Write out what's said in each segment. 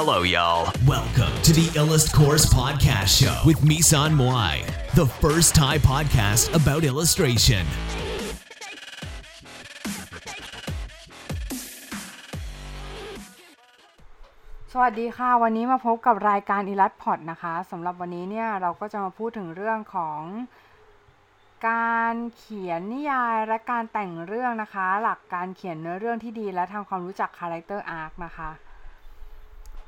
Hello, y'all. Welcome to the Illust Course Podcast Show with Misan Moai, the first Thai podcast about illustration. สวัสดีค่ะ วันนี้มาพบกับรายการ Illust Pod นะคะสำหรับวันนี้เนี่ยเราก็จะมาพูดถึงเรื่องของการเขียนนิยายและการแต่งเรื่องนะคะ หลักการเขียนเนื้อเรื่องที่ดีและทำความรู้จัก character arc นะคะ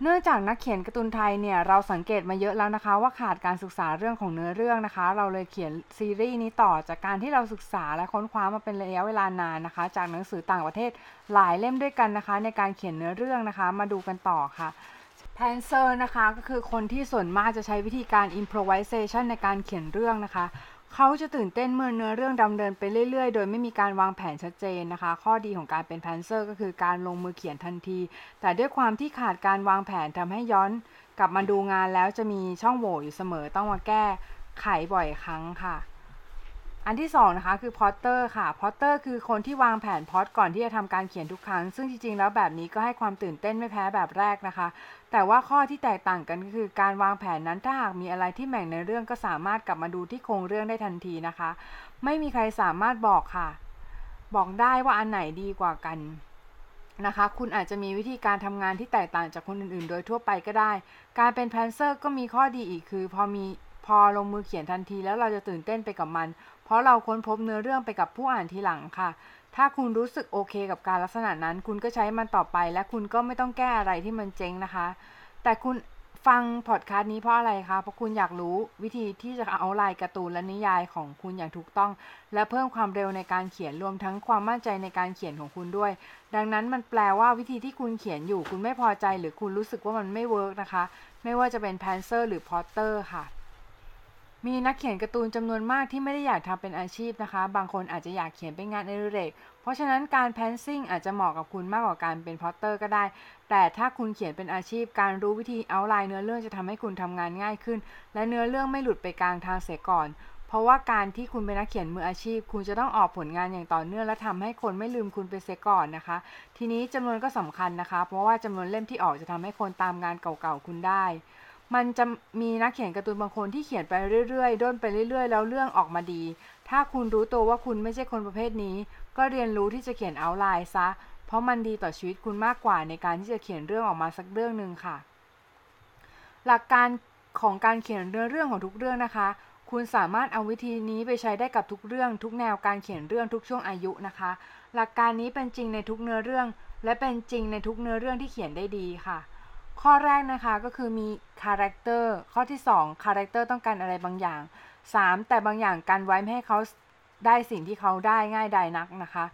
เนื่องจากนักเขียนการ์ตูนไทยเนี่ยเราสังเกตมาเยอะแล้วนะคะ ว่าขาดการศึกษาเรื่องของเนื้อเรื่องนะคะ เราเลยเขียนซีรีส์นี้ต่อจากการที่เราศึกษาและค้นคว้ามาเป็นระยะเวลานานนะคะ จากหนังสือต่างประเทศหลายเล่มด้วยกันนะคะ ในการเขียนเนื้อเรื่องนะคะ มาดูกันต่อค่ะ pantser นะคะก็คือคนที่ส่วนมากจะใช้วิธีการ improvisation ในการเขียนเรื่องนะคะ เขาจะตื่นเต้นเมื่อเนื้อเรื่องดำเนินไปเรื่อยๆ โดยไม่มีการวางแผนชัดเจนนะคะ ข้อดีของการเป็น pantser ก็คือการลงมือเขียนทันที แต่ด้วยความที่ขาดการวางแผนทำให้ย้อน กลับมาดูงานแล้วจะมีช่องโหว่อยู่เสมอต้องมาแก้ไขบ่อยครั้งค่ะ อันที่2นะคะคือพอตเตอร์ค่ะพอตเตอร์คือคนที่วางแผนพอตก่อนที่จะทำการเขียนทุกครั้ง ซึ่งจริงๆ แล้วแบบนี้ก็ให้ความตื่นเต้นไม่แพ้แบบแรกนะคะ แต่ว่าข้อที่แตกต่างกันก็คือการวางแผนนั้นถ้าหากมีอะไรที่แบ่งในเรื่องก็สามารถกลับมาดูที่โครงเรื่องได้ทันทีนะคะ ไม่มีใครสามารถบอกค่ะ บอกได้ว่าอันไหนดีกว่ากันนะคะ คุณอาจจะมีวิธีการทำงานที่แตกต่างจากคนอื่นๆ โดยทั่วไปก็ได้ การเป็น pantser ก็มีข้อดีอีกคือ พอมีพอลงมือเขียนทันทีแล้วเราจะตื่นเต้นไปกับมัน เพราะเราค้นพบเนื้อเรื่องไปกับผู้อ่านทีหลังค่ะ ถ้าคุณรู้สึกโอเคกับการลักษณะนั้น คุณก็ใช้มันต่อไป และคุณก็ไม่ต้องแก้อะไรที่มันเจ๊งนะคะ แต่คุณฟังพอดคาสต์นี้เพราะอะไรคะ เพราะคุณอยากรู้วิธีที่จะเอาลายการ์ตูนและนิยายของคุณอย่างถูกต้อง และเพิ่มความเร็วในการเขียนรวมทั้งความมั่นใจในการเขียนของคุณด้วย ดังนั้นมันแปลว่าวิธีที่คุณเขียนอยู่ คุณไม่พอใจ หรือคุณรู้สึกว่ามันไม่เวิร์กนะคะ ไม่ว่าจะเป็น pantser หรือ plotter ค่ะ มีนักเขียนการ์ตูนจำนวนมากที่ไม่ได้อยากทำเป็นอาชีพนะคะ บางคนอาจจะอยากเขียนเป็นงานอดิเรก เพราะฉะนั้นการ pantsing อาจจะเหมาะกับคุณมากกว่าการเป็น plotter ก็ได้ แต่ถ้าคุณเขียนเป็นอาชีพ การรู้วิธี outline เนื้อเรื่องจะทำให้คุณทำงานง่ายขึ้น และเนื้อเรื่องไม่หลุดไปกลางทางเสียก่อน เพราะว่าการที่คุณเป็นนักเขียนมืออาชีพ คุณจะต้องออกผลงานอย่างต่อเนื่องและทำให้คนไม่ลืมคุณไปเสียก่อนนะคะ ทีนี้จำนวนก็สำคัญนะคะ เพราะว่าจำนวนเล่มที่ออกจะทำให้คนตามงานเก่าๆคุณได้ มันจะมีนักเขียนการ์ตูนบางคนที่เขียนไปเรื่อยๆ ด้นไปเรื่อยๆ แล้วเรื่องออกมาดี ถ้าคุณรู้ตัวว่าคุณไม่ใช่คนประเภทนี้ ก็เรียนรู้ที่จะเขียนเอาไลน์ซะ เพราะมันดีต่อชีวิตคุณมากกว่าในการที่จะเขียนเรื่องออกมาสักเรื่องหนึ่งค่ะ หลักการของการเขียนเนื้อเรื่องของทุกเรื่องนะคะ คุณสามารถเอาวิธีนี้ไปใช้ได้กับทุกเรื่อง ทุกแนวการเขียนเรื่องทุกช่วงอายุนะคะ หลักการนี้เป็นจริงในทุกเนื้อเรื่อง และเป็นจริงในทุกเนื้อเรื่องที่เขียนได้ดีค่ะ ข้อแรกนะคะก็คือมีคาแรคเตอร์ข้อที่2คาแรคเตอร์ต้องการอะไรบางอย่าง 3. แต่บางอย่างกันไว้ไม่ให้เขาได้สิ่งที่เขาได้ง่ายดายนักนะคะ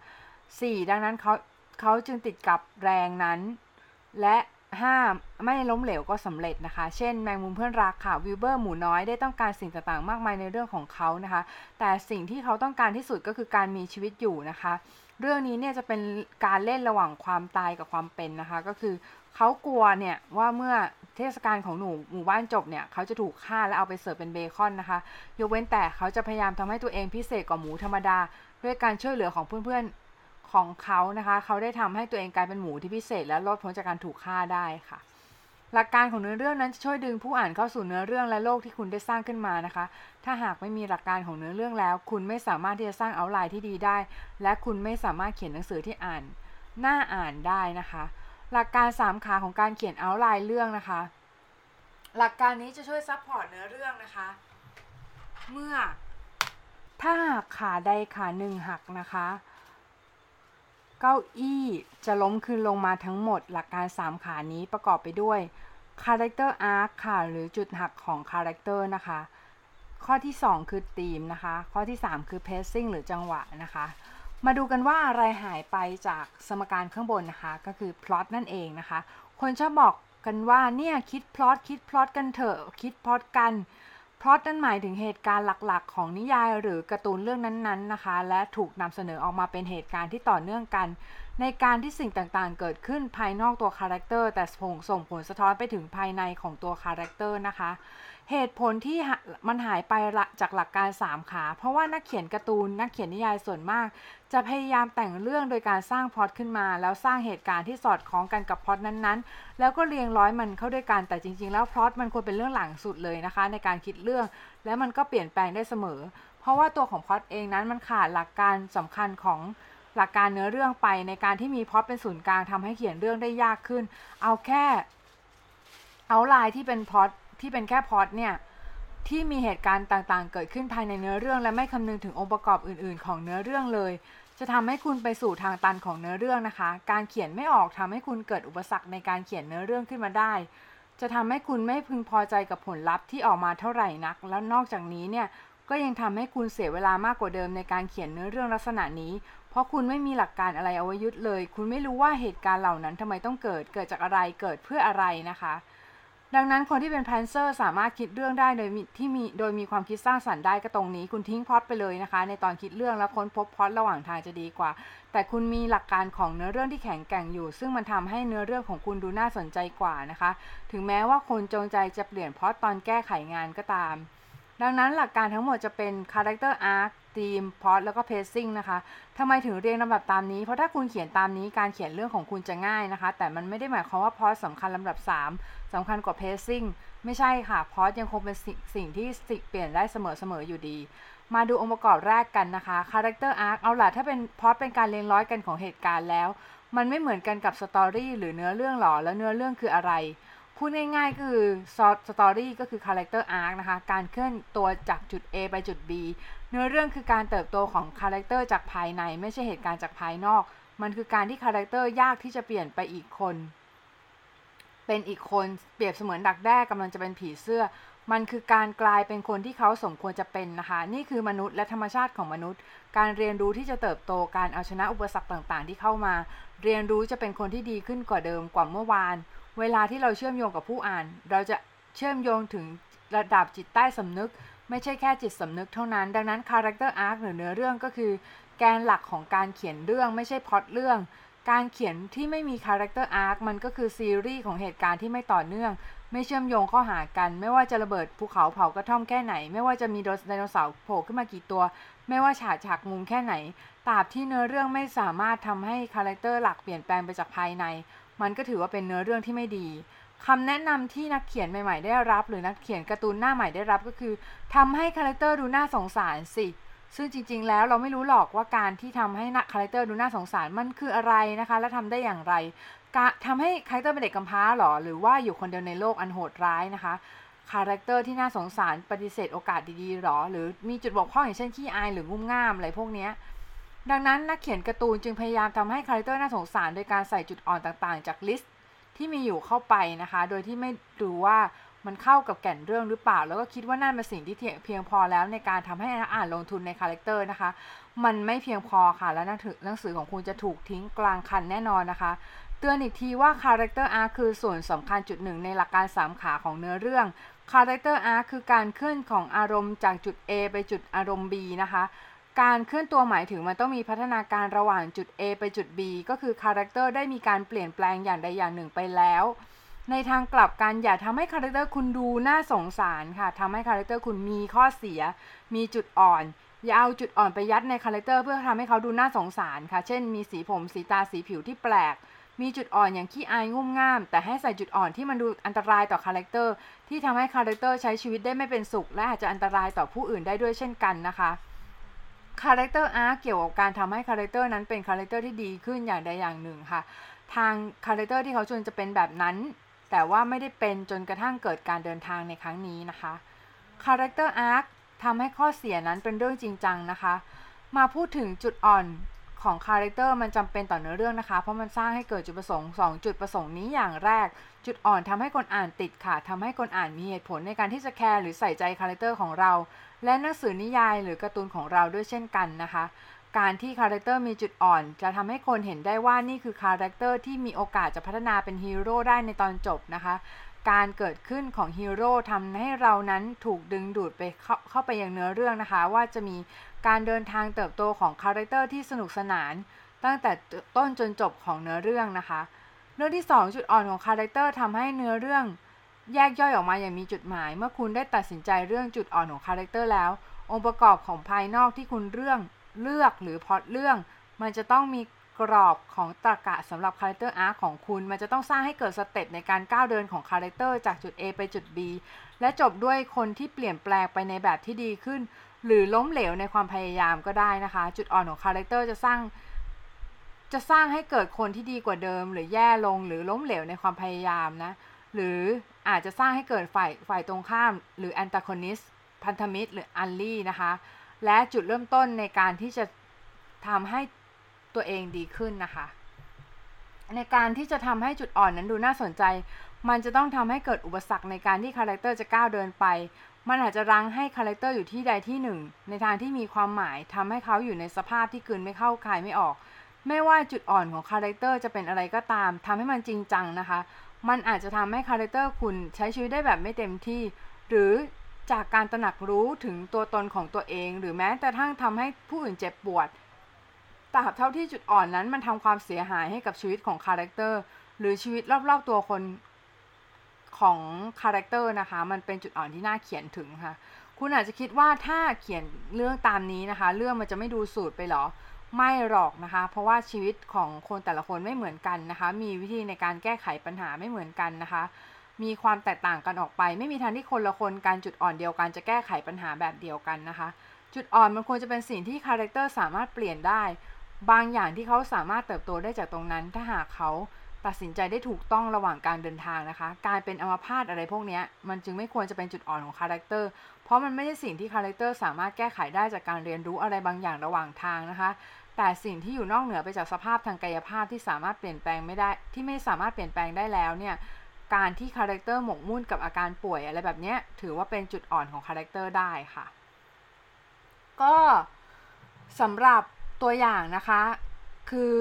4. ดังนั้นเขาเขาจึงติดกับแรงนั้น และ 5. ไม่ล้มเหลวก็สำเร็จนะคะ เช่นแมงมุมเพื่อนรักค่ะวิลเบอร์หมูน้อยได้ต้องการสิ่งต่างๆ มากมายในเรื่องของเขานะคะ แต่สิ่งที่เขาต้องการที่สุดก็คือการมีชีวิตอยู่นะคะ เรื่องนี้เนี่ยจะเป็นการเล่นระหว่างความตายกับความเป็นนะคะ ก็คือ เขากลัวเนี่ยว่าเมื่อเทศกาลของหนูหมู่บ้านจบเนี่ยเขาจะถูกฆ่าและเอาไปเสิร์ฟเป็นเบคอนนะคะ ยกเว้นแต่เขาจะพยายามทำให้ตัวเองพิเศษกว่าหมูธรรมดา ด้วยการช่วยเหลือของเพื่อนๆของเขานะคะ เขาได้ทำให้ตัวเองกลายเป็นหมูที่พิเศษ และรอดพ้นจากการถูกฆ่าได้ค่ะ หลักการของเนื้อเรื่องนั้นจะช่วยดึงผู้อ่านเข้าสู่เนื้อเรื่องและโลกที่คุณได้สร้างขึ้นมานะคะ ถ้าหากไม่มีหลักการของเนื้อเรื่องแล้ว คุณไม่สามารถที่จะสร้าง outline ที่ดีได้ และคุณไม่สามารถเขียนหนังสือที่อ่านน่าอ่านได้นะคะ หลักการ 3 ขาของการเขียน outline เรื่องนะคะ หลักการนี้จะช่วย support เนื้อเรื่องนะคะ เมื่อ ถ้าหากขาใดขาหนึ่งหักนะคะ เก้าอี้จะล้มคืนลงมาทั้งหมด หลักการ 3 ขานี้ประกอบไปด้วย Character Arc ค่ะ หรือจุดหักของ Character นะคะ ข้อที่ 2 คือธีมนะคะ ข้อที่ 3 คือ Pacing หรือจังหวะนะคะ มาดูกันว่าอะไรหายไปจากสมการข้างบนนะคะ ก็คือ plot นั่นเองนะคะ คนชอบบอกกันว่าเนี่ยคิด plot คิด plot กันเถอะคิด plot กันพล็อตนั่นหมายถึงเหตุการณ์หลักๆ ของนิยายหรือการ์ตูนเรื่องนั้นๆนะคะ และถูกนำเสนอออกมาเป็นเหตุการณ์ที่ต่อเนื่องกัน ในการที่สิ่งต่างๆ เกิดขึ้นภายนอกตัวคาแรคเตอร์แต่ส่งส่งผลสะท้อนไปถึงภายในของตัวคาแรคเตอร์นะคะ เหตุผลที่มันหายไปจากหลักการ 3 ขา เพราะว่านักเขียนการ์ตูน นักเขียนนิยายส่วนมาก จะพยายามแต่งเรื่องโดยการสร้างพล็อตขึ้นมา แล้วสร้างเหตุการณ์ที่สอดคล้องกันกับพล็อตนั้นๆ แล้วก็เรียงร้อยมันเข้าด้วยกันแต่จริง ๆ แล้วพล็อตมันควรเป็นเรื่องหลังสุดเลยนะคะ ในการคิดเรื่อง แล้วมันก็เปลี่ยนแปลงได้เสมอ เพราะว่าตัวของพล็อตเองนั้นมันขาดหลักการสำคัญของ หลักการเนื้อเรื่องไปในการที่มีพล็อตเป็นศูนย์กลางทำให้เขียนเรื่องได้ยากขึ้น เอาแค่ เอาลายที่เป็นพล็อตที่เป็นแค่พล็อตเนี่ยที่มีเหตุการณ์ต่างๆ เกิดขึ้นภายในเนื้อเรื่อง และไม่คำนึงถึงองค์ประกอบอื่น ๆ ของเนื้อเรื่องเลย จะทำให้คุณไปสู่ทางตันของเนื้อเรื่องนะคะ การเขียนไม่ออกทำให้คุณเกิดอุปสรรคในการเขียนเนื้อเรื่องขึ้นมาได้ จะทำให้คุณไม่พึงพอใจกับผลลัพธ์ที่ออกมาเท่าไหร่นัก แล้วนอกจากนี้เนี่ยก็ยังทำให้คุณเสียเวลามากกว่าเดิมในการเขียนเนื้อเรื่องลักษณะนี้เพราะคุณไม่มีหลักการอะไรเอาไว้ยึดเลย คุณไม่รู้ว่าเหตุการณ์เหล่านั้นทำไมต้องเกิด เกิดจากอะไร เกิดเพื่ออะไรนะคะ ดังนั้นคนที่เป็นแพนเซอร์สามารถคิดเรื่องได้โดยที่มีโดยมีความคิดสร้างสรรค์ได้ก็ตรงนี้ คุณทิ้งพอดไปเลยนะคะ ในตอนคิดเรื่องแล้วค้นพบพอดระหว่างทางจะดีกว่า แต่คุณมีหลักการของเนื้อเรื่องที่แข็งแกร่งอยู่ ซึ่งมันทำให้เนื้อเรื่องของคุณดูน่าสนใจกว่านะคะ ถึงแม้ว่าคุณจงใจจะเปลี่ยนพล็อตตอนแก้ไขงานก็ตาม ดังนั้นหลักการทั้งหมดจะเป็นคา ธีมพล็อตแล้วก็ pacing นะคะทำไมถึงเรียงลำดับตามนี้ เพราะถ้าคุณเขียนตามนี้การเขียนเรื่องของคุณจะง่ายนะคะ แต่มันไม่ได้หมายความว่าพล็อตสำคัญลำดับ 3สำคัญกว่า pacing ไม่ใช่ค่ะพล็อตยังคงเป็นสสิ่งที่เปลี่ยนได้เสมอๆอยู่ดี มาดูองค์ประกอบแรกกันนะคะ character arc เอาล่ะถ้าเป็นพล็อตเป็นการเรียงร้อยกันของเหตุการณ์แล้ว มันไม่เหมือนกันกับ story หรือเนื้อเรื่องหรอแล้วเนื้อเรื่องคืออะไรพูดง่ายๆคือ story ก็คือ character arc นะคะ การเคลื่อนตัวจากจุด A ไปจุด B เนื้อเรื่องคือการเติบโตของคาแรคเตอร์จากภายในไม่ใช่เหตุการณ์จากภายนอก มันคือการที่คาแรคเตอร์ยากที่จะเปลี่ยนไปอีกคน เป็นอีกคนเปรียบเสมือนดักแด้กำลังจะเป็นผีเสื้อ มันคือการกลายเป็นคนที่เขาสมควรจะเป็นนะคะ นี่คือมนุษย์และธรรมชาติของมนุษย์ การเรียนรู้ที่จะเติบโตการเอาชนะอุปสรรคต่างๆ ที่เข้ามา เรียนรู้จะเป็นคนที่ดีขึ้นกว่าเดิมกว่าเมื่อวาน เวลาที่เราเชื่อมโยงกับผู้อ่าน เราจะเชื่อมโยงถึงระดับจิตใต้สำนึก ไม่ใช่แค่จิตสำนึกเท่านั้น ดังนั้น character arc หรือเนื้อเรื่องก็คือ แกนหลักของการเขียนเรื่องไม่ใช่พล็อตเรื่อง การเขียนที่ไม่มี character arc มันก็คือซีรีส์ของเหตุการณ์ที่ไม่ต่อเนื่อง ไม่เชื่อมโยงเข้าหากัน ไม่ว่าจะระเบิดภูเขาเผากระท่อมแค่ไหน ไม่ว่าจะมีไดโนเสาร์โผล่ขึ้นมากี่ตัว ไม่ว่าฉากฉากมุมแค่ไหนตราบที่เนื้อเรื่องไม่สามารถทำให้คาแรคเตอร์หลักเปลี่ยนแปลงไปจากภายใน มันก็ถือว่าเป็นเนื้อเรื่องที่ไม่ดี คำแนะนำที่นักเขียนใหม่ๆ ได้รับ หรือนักเขียนการ์ตูนหน้าใหม่ได้รับก็คือทำให้คาแรคเตอร์ดูน่าสงสารสิ ซึ่งจริงๆ แล้วเราไม่รู้หรอกว่าการที่ทำให้นักคาแรคเตอร์ดูน่าสงสารมันคืออะไรนะคะ และทำได้อย่างไรทำให้คาแรคเตอร์เป็นเด็กกำพร้าหรอ หรือว่าอยู่คนเดียวในโลกอันโหดร้ายนะคะคาแรคเตอร์ที่น่าสงสารปฏิเสธโอกาสดีๆหรอ หรือมีจุดบกพร่องอย่างเช่นขี้อายหรืองุ่มง่ามอะไรพวกนี้ดังนั้นนักเขียนการ์ตูนจึงพยายามทำให้คาแรคเตอร์น่าสงสารโดยการใส่จุดอ่อนต่างๆ จาก list ที่มีอยู่เข้าไปนะคะ โดยที่ไม่ดูว่ามันเข้ากับแก่นเรื่องหรือเปล่า แล้วก็คิดว่านั่นเป็นสิ่งที่เพียงพอแล้วในการทำให้อ่านลงทุนในคาแรคเตอร์นะคะ มันไม่เพียงพอค่ะ แล้วหนังสือของคุณจะถูกทิ้งกลางคันแน่นอนนะคะ เตือนอีกทีว่า character arc คือส่วนสำคัญจุดหนึ่งในหลักการ3ขาของเนื้อเรื่อง character arc คือการเคลื่อนของอารมณ์จากจุด A ไปจุดอารมณ์ B นะคะ การเคลื่อนตัวหมายถึงมันต้องมีพัฒนาการระหว่างจุด A ไปจุด B ก็คือคาแรคเตอร์ได้มีการเปลี่ยนแปลงอย่างใดอย่างหนึ่งไปแล้ว ในทางกลับกันอย่าทำให้คาแรคเตอร์คุณดูน่าสงสารค่ะทำให้คาแรคเตอร์คุณมีข้อเสีย มีจุดอ่อน อย่าเอาจุดอ่อนไปยัดในคาแรคเตอร์เพื่อทำให้เขาดูน่าสงสารค่ะ เช่น มีสีผมสีตาสีผิวที่แปลกมีจุดอ่อนอย่างขี้อายงุ่มง่าม แต่ให้ใส่จุดอ่อนที่มันดูอันตรายต่อคาแรคเตอร์ที่ทำให้คาแรคเตอร์ใช้ชีวิตได้ไม่เป็นสุข และอาจจะอันตรายต่อผู้อื่นได้ด้วยเช่นกันนะคะ character arc เกี่ยวกับการทำให้คาแรคเตอร์นั้นเป็นคาแรคเตอร์ที่ดีขึ้นอย่างใดอย่างหนึ่งค่ะ ทางคาแรคเตอร์ที่เขาควรจะเป็นแบบนั้น แต่ว่าไม่ได้เป็นจนกระทั่งเกิดการเดินทางในครั้งนี้นะคะ character arc ทำให้ข้อเสียนั้นเป็นเรื่องจริงจังนะคะ มาพูดถึงจุดอ่อน ของคาแรคเตอร์มันจำเป็นต่อเนื้อเรื่องนะคะ เพราะมันสร้างให้เกิดจุดประสงค์ 2 จุดประสงค์นี้อย่างแรก จุดอ่อนทำให้คนอ่านติดค่ะทำให้คนอ่านมีเหตุผลในการที่จะแคร์หรือใส่ใจคาแรคเตอร์ของเรา และหนังสือนิยายหรือการ์ตูนของเราด้วยเช่นกันนะคะ การที่คาแรคเตอร์มีจุดอ่อน จะทำให้คนเห็นได้ว่านี่คือคาแรคเตอร์ที่มีโอกาสจะพัฒนาเป็นฮีโร่ได้ในตอนจบนะคะ การเกิดขึ้นของฮีโร่ทำให้เรานั้นถูกดึงดูดไปเข้าเข้าไปยังเนื้อเรื่องนะคะ ว่าจะมีการเดินทางเติบโตของคาแรคเตอร์ที่สนุกสนาน ตั้งแต่ต้นจนจบของเนื้อเรื่องนะคะ เรื่องที่ 2 จุดอ่อนของคาแรคเตอร์ทำให้เนื้อเรื่อง แยกย่อยออกมาอย่างมีจุดหมาย เมื่อคุณได้ตัดสินใจเรื่องจุดอ่อนของคาแรคเตอร์แล้ว องค์ประกอบของภายนอกที่คุณเรื่องเลือกหรือพอดเรื่อง มันจะต้องมี กรอบของตรรกะสำหรับ character arc ของคุณ มันจะต้องสร้างให้เกิดสเต็ปในการก้าวเดินของคาแรคเตอร์จากจุด A ไปจุด B และจบด้วยคนที่เปลี่ยนแปลงไปในแบบที่ดีขึ้น หรือล้มเหลวในความพยายามก็ได้นะคะ จุดอ่อนของคาแรคเตอร์จะสร้างจะสร้างให้เกิดคนที่ดีกว่าเดิม หรือแย่ลงหรือล้มเหลวในความพยายามนะ หรืออาจจะสร้างให้เกิดฝ่ายฝ่ายตรงข้าม หรือ antagonist พันธมิตร หรือ ally นะคะ และจุดเริ่มต้นในการที่จะทำให้ ตัวเองดีขึ้นนะคะ ในการที่จะทำให้จุดอ่อนนั้นดูน่าสนใจ มันจะต้องทำให้เกิดอุปสรรคในการที่คาแรคเตอร์จะก้าวเดินไป มันอาจจะรั้งให้คาแรคเตอร์อยู่ที่ใดที่หนึ่ง ในทางที่มีความหมายทำให้เขาอยู่ในสภาพที่กลืนไม่เข้าคายไม่ออก ไม่ว่าจุดอ่อนของคาแรคเตอร์จะเป็นอะไรก็ตามทำให้มันจริงจังนะคะ มันอาจจะทำให้คาแรคเตอร์คุณใช้ชีวิตได้แบบไม่เต็มที่ หรือจากการตระหนักรู้ถึงตัวตนของตัวเอง หรือแม้แต่ทั้งทำให้ผู้อื่นเจ็บปวด ตราบเท่าที่จุดอ่อนนั้นมันทำความเสียหายให้กับชีวิตของคาแรคเตอร์หรือชีวิตรอบๆตัวคนของคาแรคเตอร์นะคะ มันเป็นจุดอ่อนที่น่าเขียนถึงค่ะ คุณอาจจะคิดว่าถ้าเขียนเรื่องตามนี้นะคะ เรื่องมันจะไม่ดูสูตรไปหรอ ไม่หรอกนะคะ เพราะว่าชีวิตของคนแต่ละคนไม่เหมือนกันนะคะ มีวิธีในการแก้ไขปัญหาไม่เหมือนกันนะคะ มีความแตกต่างกันออกไป ไม่มีทางที่คนละคนการจุดอ่อนเดียวกันจะแก้ไขปัญหาแบบเดียวกันนะคะ จุดอ่อนมันควรจะเป็นสิ่งที่คาแรคเตอร์สามารถเปลี่ยนได้ บางอย่างที่เขาสามารถเติบโตได้จากตรงนั้น ถ้าหากเขาตัดสินใจได้ถูกต้องระหว่างการเดินทางนะคะ การเป็นอัมพาตอะไรพวกนี้มันจึงไม่ควรจะเป็นจุดอ่อนของคาแรคเตอร์ เพราะมันไม่ใช่สิ่งที่คาแรคเตอร์สามารถแก้ไขได้จากการเรียนรู้อะไรบางอย่างระหว่างทางนะคะ แต่สิ่งที่อยู่นอกเหนือไปจากสภาพทางกายภาพที่สามารถเปลี่ยนแปลงไม่ได้ ที่ไม่สามารถเปลี่ยนแปลงได้แล้วเนี่ย การที่คาแรคเตอร์หมกมุ่นกับอาการป่วยอะไรแบบนี้ถือว่าเป็นจุดอ่อนของคาแรคเตอร์ได้ค่ะ ก็สำหรับ ตัวอย่างนะคะคือ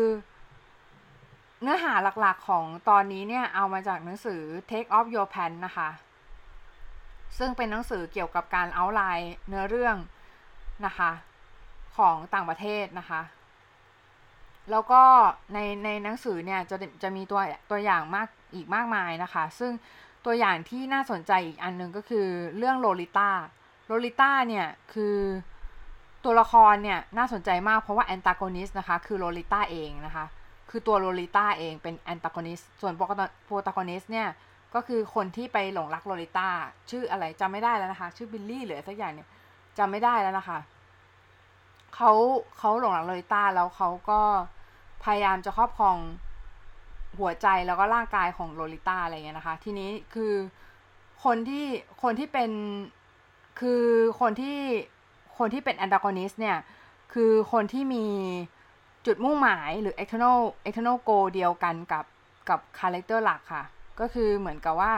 เนื้อหาหลักๆของตอนนี้เนี่ยเอามาจากหนังสือ Take Off Your Pants นะคะ ซึ่งเป็นหนังสือเกี่ยวกับการเอาไลน์เนื้อเรื่องนะคะของต่างประเทศนะคะ แล้วก็ในในหนังสือเนี่ยจะจะมีตัวตัวอย่างมากอีกมากมายนะคะ ซึ่งตัวอย่างที่น่าสนใจอีกอันหนึ่งก็คือเรื่องโลลิต้าโลลิต้าเนี่ยคือ ตัวละครเนี่ยน่าสนใจมากเพราะว่า antagonist นะคะคือโลลิต้าเองนะคะ คือตัวโลลิต้าเองเป็น antagonist ส่วน protagonist เนี่ยก็คือคนที่ไปหลงรักโลลิต้าชื่ออะไรจำไม่ได้แล้วนะคะ ชื่อบิลลี่หรือสักอย่างเนี่ยจำไม่ได้แล้วนะคะเขาเขาหลงรักโลลิต้าแล้วเขาก็พยายามจะครอบครองหัวใจแล้วก็ร่างกายของโลลิต้าอะไรเงี้ยนะคะ ทีนี้คือคนที่คนที่เป็นคือคนที่ คนที่เป็น antagonist เนี่ยคือคนที่มีจุดมุ่งหมายหรือ external external goal เดียวกันกับกับคาแรคเตอร์หลักค่ะ ก็คือเหมือนกับว่า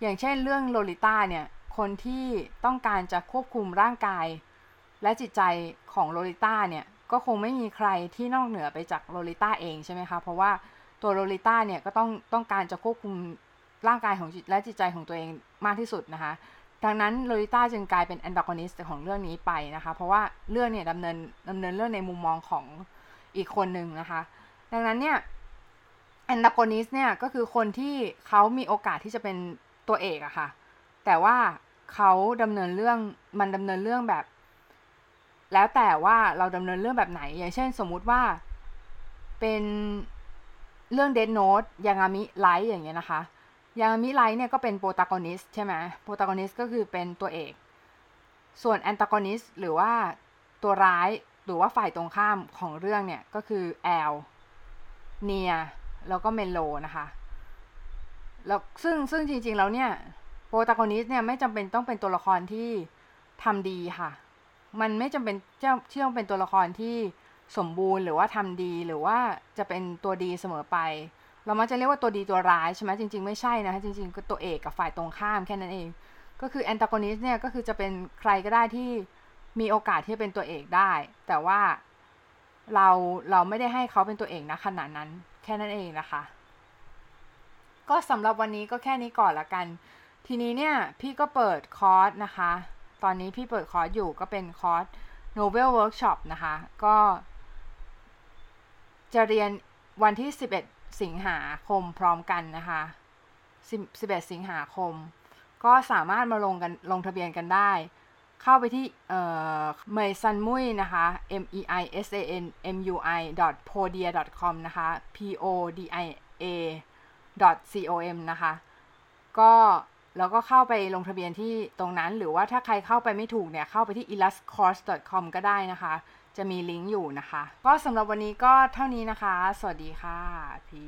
อย่างเช่นเรื่องโลลิต้าเนี่ยคนที่ต้องการจะควบคุมร่างกาย และจิตใจของโลลิต้าเนี่ยก็คงไม่มีใครที่นอกเหนือไปจากโลลิต้าเองใช่ไหมคะเพราะว่าตัวโลลิต้าเนี่ยก็ต้องต้องการจะควบคุมร่างกายของจิตและจิตใจของตัวเองมากที่สุดนะคะ ดังนั้นโลลิต้าจึงกลายเป็น antagonist ของเรื่องนี้ไปนะคะ เพราะว่าเรื่องเนี่ยดำเนินดำเนินเรื่องในมุมมองของอีกคนหนึ่งนะคะ ดังนั้นเนี่ย antagonist เนี่ยก็คือคนที่เขามีโอกาสที่จะเป็นตัวเอกอะค่ะ แต่ว่าเขาดำเนินเรื่องมันดำเนินเรื่องแบบ แล้วแต่ว่าเราดำเนินเรื่องแบบไหน อย่างเช่นสมมุติว่าเป็นเรื่อง Death Note ยางามิไลท์อย่างเงี้ยนะคะ ยางามิไลท์เนี่ยก็เป็น protagonist ใช่ไหม protagonist ก็คือเป็นตัวเอก ส่วน antagonist หรือว่าตัวร้ายหรือว่าฝ่ายตรงข้ามของเรื่องเนี่ยก็คือแอลเนียร์แล้วก็เมโลนะคะแล้วซึ่งซึ่งจริงๆแล้วเนี่ย protagonist เนี่ยไม่จำเป็นต้องเป็นตัวละครที่ทำดีค่ะ มันไม่จำเป็นเจ้าที่ต้องเป็นตัวละครที่สมบูรณ์หรือว่าทำดีหรือว่าจะเป็นตัวดีเสมอไป เรามักจะเรียกว่าตัวดีตัวร้ายใช่ไหมจริง ๆ ไม่ใช่นะคะจริงๆก็ตัวเอกกับฝ่ายตรงข้ามแค่นั้นเอง ก็คือแอนตากอนิสเนี่ยก็คือจะเป็นใครก็ได้ที่มีโอกาสที่จะเป็นตัวเอกได้ แต่ว่าเราเราไม่ได้ให้เขาเป็นตัวเอกนะขนาดนั้นแค่นั้นเองนะคะ ก็สำหรับวันนี้ก็แค่นี้ก่อนละกัน ทีนี้เนี่ยพี่ก็เปิดคอร์สนะคะ ตอนนี้พี่เปิดคอร์สอยู่ก็เป็นคอร์ส Novel Workshop นะคะ ก็จะเรียนวันที่ 11 สิงหาคมพร้อมกันนะคะ11 สิงหาคม ก็สามารถมาลงกันลงทะเบียนกันได้ เข้าไปที่เอ่อเมยซันมุยนะคะ m e i s a n m u i podia com นะคะ p o d i a c o m นะคะ ก็แล้วก็เข้าไปลงทะเบียนที่ตรงนั้น หรือว่าถ้าใครเข้าไปไม่ถูกเนี่ย เข้าไปที่ ilustcourse.com ก็ได้นะคะ จะมีลิงก์อยู่นะคะ ก็สำหรับวันนี้ก็เท่านี้นะคะ สวัสดีค่ะพี